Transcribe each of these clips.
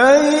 أن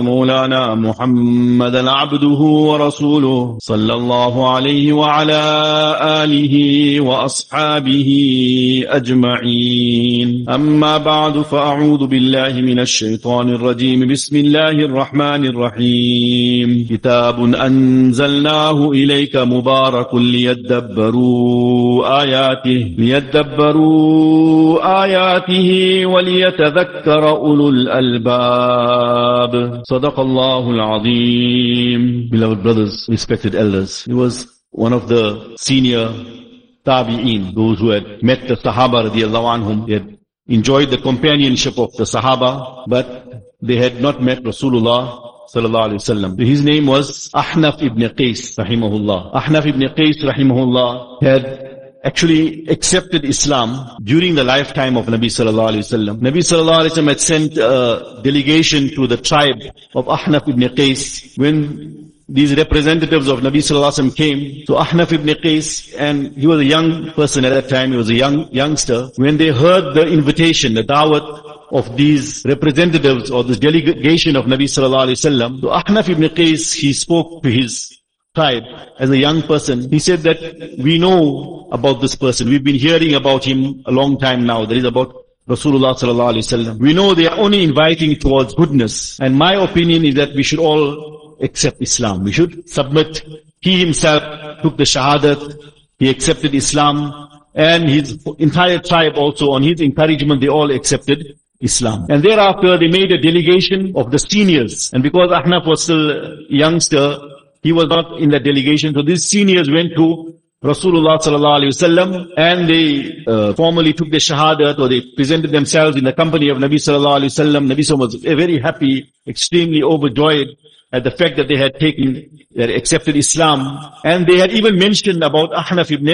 ومولانا محمدا عبده ورسوله صلى الله عليه وعلى آله وأصحابه أجمعين. أما بعد فأعوذ بالله من الشيطان الرجيم. بسم الله الرحمن الرحيم. كتاب أنزلناه إليك مبارك ليدبروا آياته ليدبروا آياته وليتذكر أولو الألباب. Sadaqallahul Azim. Beloved brothers, respected elders, he was one of the senior tabi'een, those who had met the Sahaba radiallahu anhum. They had enjoyed the companionship of the Sahaba, but they had not met Rasulullah sallallahu alayhi wasallam. His name was Ahnaf ibn Qais, rahimahullah. Ahnaf ibn Qais, rahimahullah, had actually accepted Islam during the lifetime of Nabi sallallahu alaihi wasallam. Nabi sallallahu alaihi wasallam had sent a delegation to the tribe of Ahnaf ibn Qais when these representatives of Nabi sallallahu alaihi wasallam came to Ahnaf ibn Qais and he was a young person at that time, he was a young youngster. When they heard the invitation, the da'wat of these representatives or this delegation of Nabi sallallahu alaihi wasallam, to Ahnaf ibn Qais, he spoke to his tribe as a young person. He said that we know about this person. We've been hearing about him a long time now. That is about Rasulullah sallallahu alaihi wasallam. We know they are only inviting towards goodness. And my opinion is that we should all accept Islam. We should submit. He himself took the shahadat. He accepted Islam. And his entire tribe also on his encouragement, they all accepted Islam. And thereafter they made a delegation of the seniors. And because Ahnaf was still a youngster, he was not in that delegation. So these seniors went to Rasulullah sallallahu alaihi wasallam and they uh, formally took the shahadat or they presented themselves in the company of Nabi sallallahu alaihi wasallam. Nabi was very happy, extremely overjoyed at the fact that they had taken, had accepted Islam. And they had even mentioned about Ahnaf ibn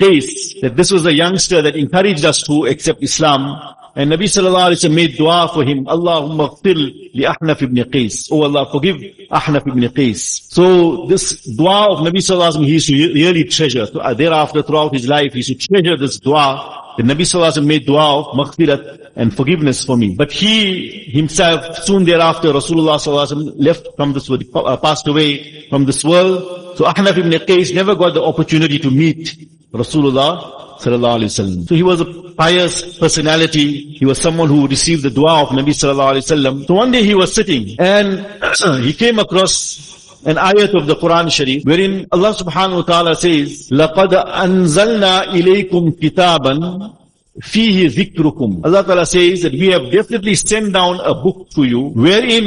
Qais, that this was a youngster that encouraged us to accept Islam. And Nabi sallallahu alayhi wa made dua for him, Allahumma qtil li Ahnaf ibn Qais. Oh Allah, forgive Ahnaf ibn Qais. So this dua of Nabi sallallahu alayhi wa he used to really treasure. So, uh, thereafter, throughout his life, he used to treasure this dua The Nabi Sallallahu Alaihi Wasallam made dua of maghfirat and forgiveness for me. But he himself, soon thereafter, Rasulullah Sallallahu Alaihi Wasallam left from this world, uh, passed away from this world. So Ahnaf ibn Qais never got the opportunity to meet Rasulullah Sallallahu Alaihi Wasallam. So he was a pious personality. He was someone who received the dua of Nabi Sallallahu Alaihi Wasallam. So one day he was sitting and he came across an ayat of the Quran Sharif wherein Allah subhanahu wa ta'ala says, لَقَدْ أَنزَلْنَا إِلَيْكُمْ كِتَابًا فِيهِ ذِكْرُكُمْ Allah ta'ala says that we have definitely sent down a book to you wherein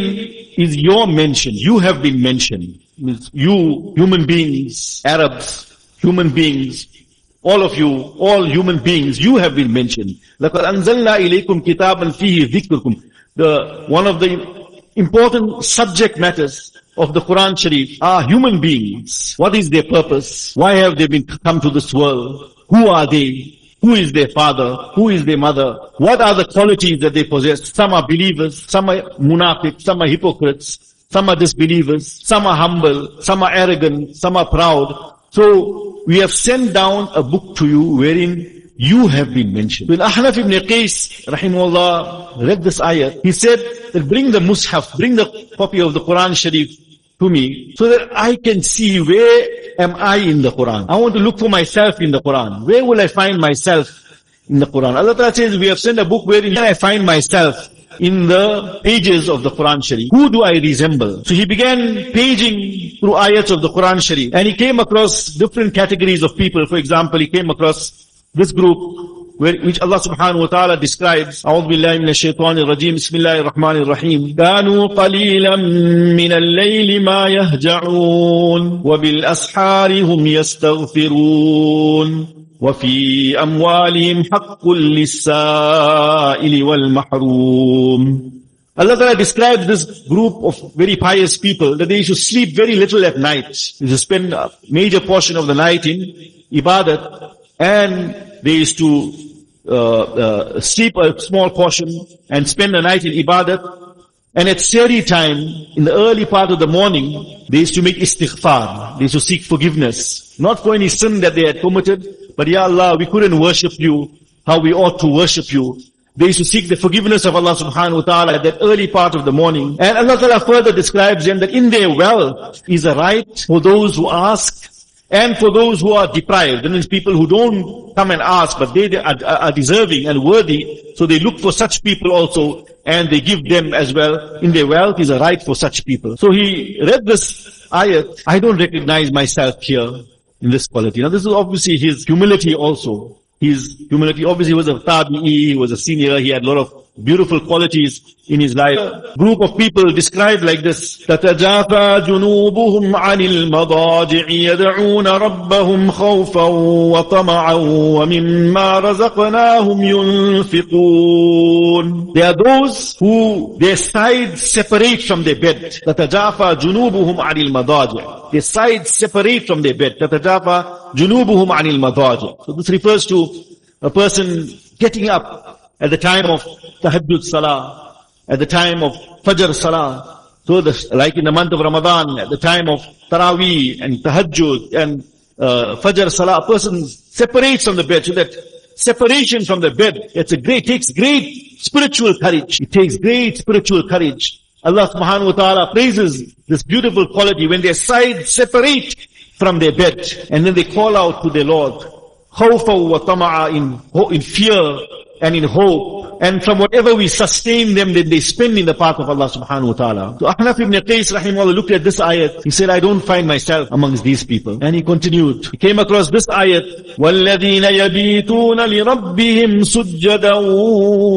is your mention. You have been mentioned. Means You, human beings, Arabs, human beings, all of you, all human beings, you have been mentioned. لَقَدْ أَنزَلْنَا إِلَيْكُمْ كِتَابًا فِيهِ ذِكْرُكُمْ The, one of the important subject matters of the Quran Sharif are human beings. What is their purpose? Why have they been come to this world? Who are they? Who is their father? Who is their mother? What are the qualities that they possess? Some are believers, some are munafiq, some are hypocrites, some are disbelievers, some are humble, some are arrogant, some are proud. so we have sent down a book to you wherein you have been mentioned. When Ahnaf ibn Qais, rahimahullah, read this ayah, he said that bring the mushaf, bring the copy of the Quran Sharif to me so that I can see where am I in the Quran. I want to look for myself in the Quran. Where will I find myself in the Quran? Allah Ta'ala says we have sent a book wherein I find myself in the pages of the Quran Sharif. Who do I resemble? So he began paging through ayats of the Quran Sharif and he came across different categories of people. For example, he came across this group where, which Allah subhanahu wa ta'ala describes, أعوذ بالله من الشيطان الرجيم بسم الله الرحمن الرحيم كانوا قليلا من الليل ما يهجعون وبالأسحار هم يستغفرون وفي أموالهم حق للسائل والمحروم Allah Ta'ala describes this group of very pious people that they used to sleep very little at night. They used to spend a major portion of the night in ibadat and they used to uh, uh, sleep a small portion and spend the night in ibadat. And at Seri time, in the early part of the morning, they used to make istighfar. They used to seek forgiveness. Not for any sin that they had committed, but Ya Allah, we couldn't worship you how we ought to worship you. They used to seek the forgiveness of Allah subhanahu wa ta'ala at that early part of the morning. And Allah ta'ala further describes them that in their wealth is a right for those who ask and for those who are deprived, that means people who don't come and ask, but they are, are, deserving and worthy, so they look for such people also, and they give them as well. In their wealth is a right for such people. So he read this ayat, I don't recognize myself here in this quality. Now this is obviously his humility also. His humility, obviously he was a tabi'i, he was a senior, he had a lot of beautiful qualities in his life. Group of people described like this. تتجافى جنوبهم عن المضاجع يدعون ربهم خوفا وطمعا ومما رزقناهم ينفقون. They are those who their sides separate from their bed. تتجافى جنوبهم عن المضاجع. Their sides separate from their bed. تتجافى جنوبهم عن المضاجع. So this refers to a person getting up at the time of tahajjud salah, at the time of fajr salah. So the, like in the month of Ramadan, at the time of taraweeh and tahajjud and uh, fajr salah, a person separates from the bed so that separation from the bed, it's a great, takes great spiritual courage. It takes great spiritual courage. Allah subhanahu wa ta'ala praises this beautiful quality when their sides separate from their bed and then they call out to their Lord. Wa tama'a in, in fear and in hope. And from whatever we sustain them, then they spend in the path of Allah subhanahu wa ta'ala. So Ahnaf ibn Qais rahimahullah looked at this ayat. He said, I don't find myself amongst these people. And he continued. He came across this ayat. وَالَّذِينَ يَبِيتُونَ لِرَبِّهِمْ سُجَّدًا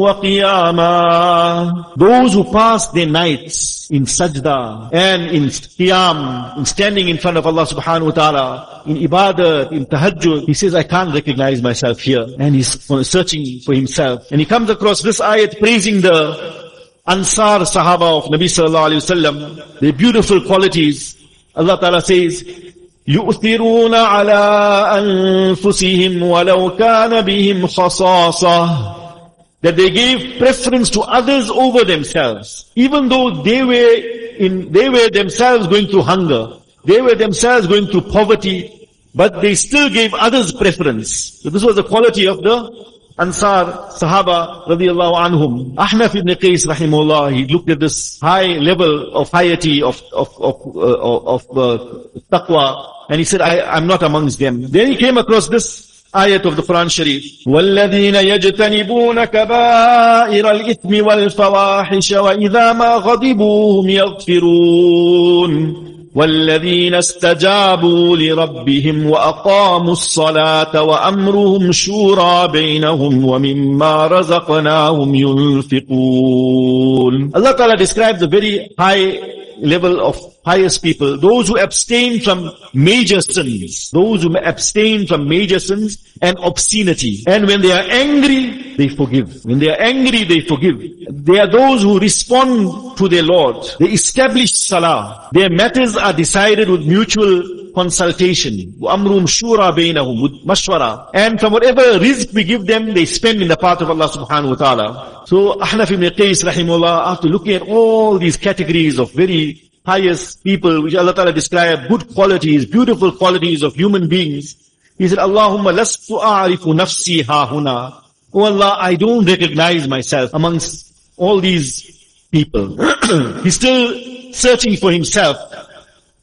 وَقِيَامًا Those who pass their nights in sajda and in qiyam, in standing in front of Allah subhanahu wa ta'ala, in ibadah, in tahajjud, he says, I can't recognize myself here. And he's searching for himself. And he comes across this ayat praising the Ansar Sahaba of Nabi sallallahu alayhi wasallam, their beautiful qualities. Allah Ta'ala says, يؤثرون على أنفسهم ولو كان بهم خصاصة that they gave preference to others over themselves, even though they were in, they were themselves going through hunger, they were themselves going through poverty, but they still gave others preference. So this was the quality of the Ansar, Sahaba, radiallahu anhum. Ahnaf ibn Qais, rahimahullah, he looked at this high level of piety, of, of, of, uh, of uh, taqwa, and he said, I, I'm not amongst them. Then he came across this ayat of the Quran Sharif. وَالَّذِينَ يَجْتَنِبُونَ كَبَائِرَ الْإِثْمِ وَالْفَوَاحِشَ وَإِذَا مَا غَضِبُوا هُمْ يَغْفِرُونَ والذين استجابوا لربهم وأقاموا الصلاة وأمرهم شورى بينهم ومما رزقناهم ينفقون. Allah Ta'ala describes a very high level of pious people, those who abstain from major sins, those who abstain from major sins and obscenity. And when they are angry, they forgive. When they are angry, they forgive. They are those who respond to their Lord. They establish salah. Their matters are decided with mutual consultation. Amrum shura with mashwara. And from whatever rizq we give them, they spend in the path of Allah subhanahu wa ta'ala. So Ahnaf ibn Qais rahimullah, after looking at all these categories of very pious people, which Allah Ta'ala described, good qualities, beautiful qualities of human beings. He said, Allahumma lastu a'rifu nafsi hahuna. Oh Allah, I don't recognize myself amongst all these people. He's still searching for himself.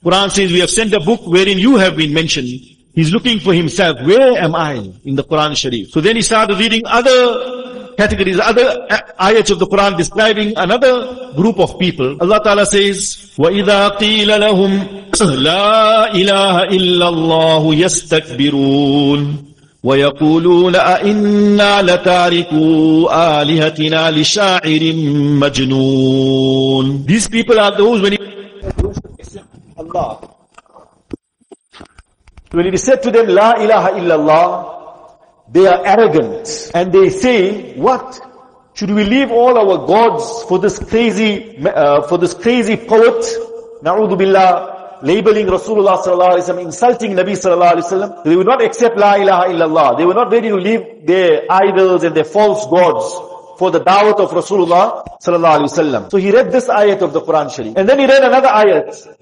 Quran says, we have sent a book wherein you have been mentioned. He's looking for himself. Where am I in the Quran Sharif? So then he started reading other categories, other ayats of the Quran describing another group of people. Allah Ta'ala says, وَإِذَا قِيلَ لَهُمْ لَا إِلَهَ إِلَّا اللَّهُ يَسْتَكْبِرُونَ ويقولون أئنا لتاركوا آلهتنا لشاعر مجنون These people are those when when it is said to them, La ilaha illallah, they are arrogant and they say, what? Should we leave all our gods for this crazy, uh, for this crazy poet? Na'udhu billah, labeling Rasulullah sallallahu alaihi wasallam, insulting Nabi sallallahu alaihi wasallam. They would not accept La ilaha illallah. They were not ready to leave their idols and their false gods for the da'wat of Rasulullah sallallahu alaihi wasallam. So he read this ayat of the Quran Sharif. And then he read another ayat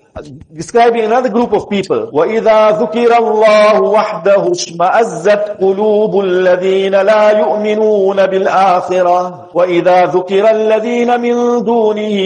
describing another group of people. وَإِذَا ذُكِرَ اللَّهُ وَحْدَهُ اشْمَأَزَّتْ قُلُوبُ الَّذِينَ لَا يُؤْمِنُونَ بِالْآخِرَةِ وَإِذَا ذُكِرَ الَّذِينَ مِن دُونِهِ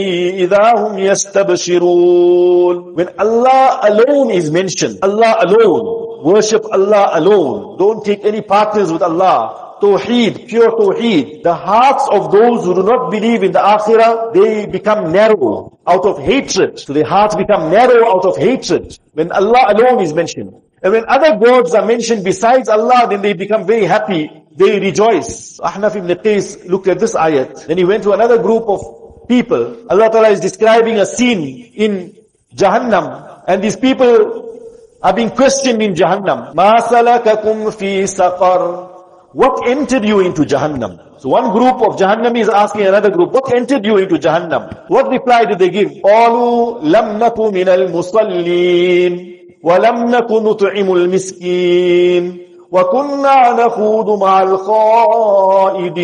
إِذَا هُمْ يَسْتَبْشِرُونَ When Allah alone is mentioned, Allah alone, worship Allah alone, don't take any partners with Allah, Tawheed, pure Tawheed, the hearts of those who do not believe in the Akhirah, they become narrow out of hatred. So their hearts become narrow out of hatred when Allah alone is mentioned. And when other gods are mentioned besides Allah, then they become very happy. They rejoice. Ahnaf ibn Qais looked at this ayat. Then he went to another group of people. Allah Ta'ala is describing a scene in Jahannam. And these people are being questioned in Jahannam. مَا سَلَكَكُمْ فِي سَقَرٍ what entered you into Jahannam? So one group of Jahannam is asking another group, what entered you into Jahannam? What reply did they give? قالوا لم نكن من المصلين ولم نكن نطعم المسكين وكنا نخوض مع الخائدين.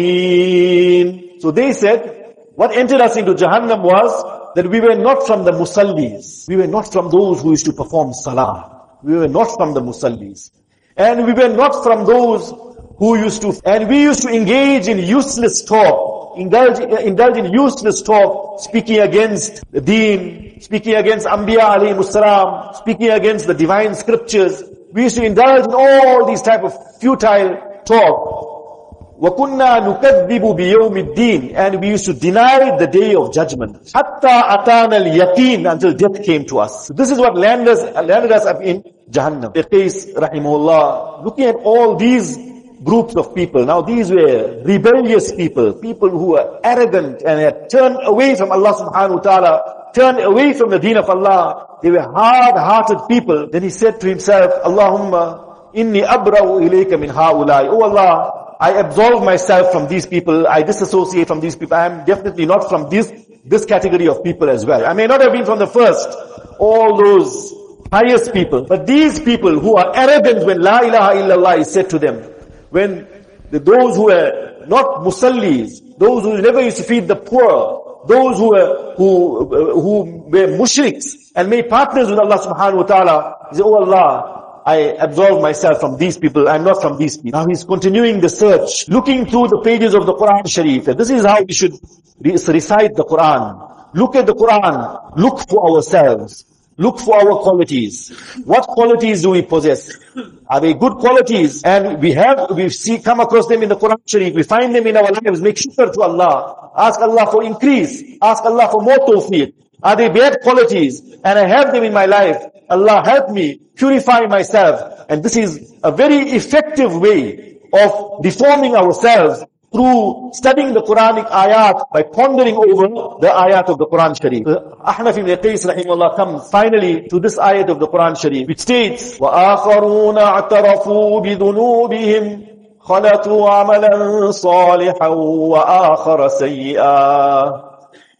So they said, what entered us into Jahannam was that we were not from the musallis. We were not from those who used to perform salah. We were not from the musallis. And we were not from those who used to, and we used to engage in useless talk, indulge, indulge in useless talk, speaking against the deen, speaking against Anbiya alayhi salam, speaking against the divine scriptures. We used to indulge in all these type of futile talk. وَكُنَّا نُكَذِّبُ بِيَوْمِ الدِّينِ And we used to deny the day of judgment. حَتَّى أَتَانَ الْيَقِينَ Until death came to us. So this is what landed us, landed us up in Jahannam. Qais, rahimahullah, looking at all these groups of people. Now these were rebellious people, people who were arrogant and had turned away from Allah subhanahu wa ta'ala, turned away from the deen of Allah. They were hard-hearted people. Then he said to himself, Allahumma inni abra'u ilayka min ha'ulai. Oh Allah, I absolve myself from these people. I disassociate from these people. I am definitely not from this, this category of people as well. I may not have been from the first. All those pious people. But these people who are arrogant when La ilaha illallah is said to them, when the, those who were not musallis, those who never used to feed the poor, those who were, who, uh, who were mushriks and made partners with Allah subhanahu wa ta'ala, he said, Oh Allah, I absolve myself from these people. I'm not from these people. Now he's continuing the search, looking through the pages of the Quran Sharif. This is how we should re- recite the Quran. Look at the Quran. Look for ourselves. Look for our qualities. What qualities do we possess? Are they good qualities? And we have, we see, come across them in the Quran Sharif. We find them in our lives. Make shukr to Allah. Ask Allah for increase. Ask Allah for more tawfiq. Are they bad qualities? And I have them in my life. Allah help me purify myself. And this is a very effective way of deforming ourselves through studying the Quranic ayat by pondering over the ayat of the Quran Sharif. Ahnaf ibn Qais rahimahullah comes finally to this ayat of the Quran Sharif which states وَآخَرُونَ اعْتَرَفُوا بِذُنُوبِهِمْ خلطوا عملا صالحا وآخر سيئا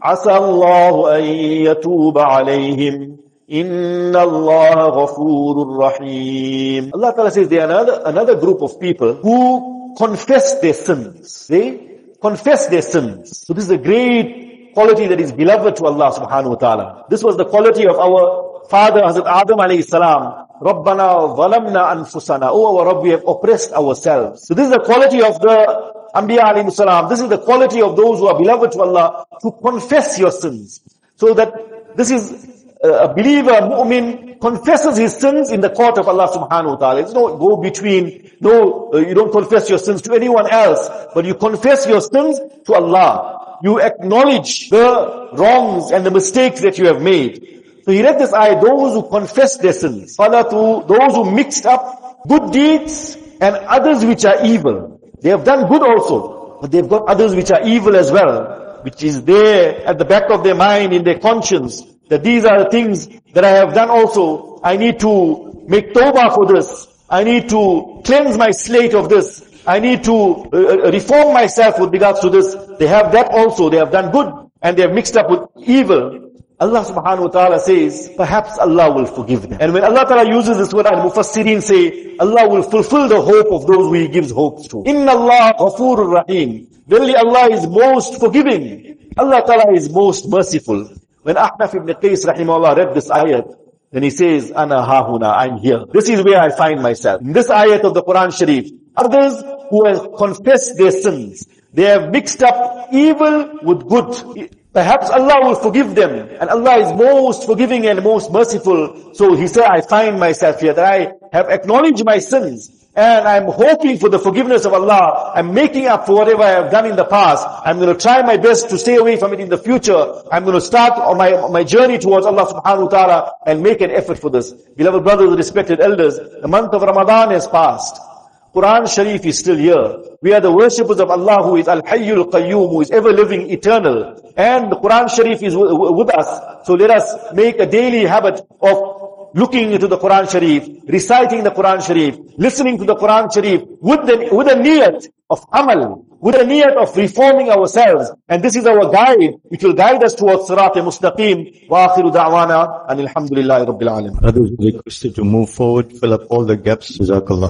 عسى الله أن يتوب عليهم إن الله غفور رحيم Allah Ta'ala says there are another, another group of people who confess their sins. They confess their sins. So this is a great quality that is beloved to Allah subhanahu wa ta'ala. This was the quality of our father, Hazrat Adam alayhi salam. Rabbana zalamna anfusana. Oh our Rabb, we have oppressed ourselves. So this is the quality of the Anbiya alayhi salam. This is the quality of those who are beloved to Allah to confess your sins. So that this is uh, a believer, a mu'min, confesses his sins in the court of Allah subhanahu wa ta'ala. There's no go between no, uh, you don't confess your sins to anyone else, but you confess your sins to Allah. You acknowledge the wrongs and the mistakes that you have made. So he read this ayah, those who confess their sins, to those who mixed up good deeds and others which are evil. They have done good also, but they've got others which are evil as well, which is there at the back of their mind, in their conscience, that these are the things that I have done also. I need to make tawbah for this. I need to cleanse my slate of this. I need to uh, uh, reform myself with regards to this. They have that also. They have done good and they have mixed up with evil. Allah subhanahu wa ta'ala says, perhaps Allah will forgive them. And when Allah ta'ala uses this word, al-mufassirin say, Allah will fulfill the hope of those who He gives hope to. Inna Allah ghafurur rahim. Verily Allah is most forgiving. Allah ta'ala is most merciful. When Ahnaf ibn Qais rahimahullah read this ayat, then he says, Ana hahuna, I'm here. This is where I find myself. In this ayat of the Quran Sharif, others who have confessed their sins, they have mixed up evil with good. Perhaps Allah will forgive them. And Allah is most forgiving and most merciful. So he said, I find myself here, that I have acknowledged my sins. And I'm hoping for the forgiveness of Allah. I'm making up for whatever I have done in the past. I'm going to try my best to stay away from it in the future. I'm going to start on my, my journey towards Allah subhanahu wa ta'ala and make an effort for this. Beloved brothers, respected elders, the month of Ramadan has passed. Quran Sharif is still here. We are the worshippers of Allah who is Al-Hayyul Qayyum, who is ever living, eternal. And the Quran Sharif is with us. So let us make a daily habit of looking into the Quran Sharif, reciting the Quran Sharif, listening to the Quran Sharif with the, with a niyat of amal, with a niyat of reforming ourselves. And this is our guide, which will guide us towards Sirat al-Mustaqim. Wa akhiru da'wana and alhamdulillahi rabbil alamin. Others requested to move forward, fill up all the gaps. Jazakallah.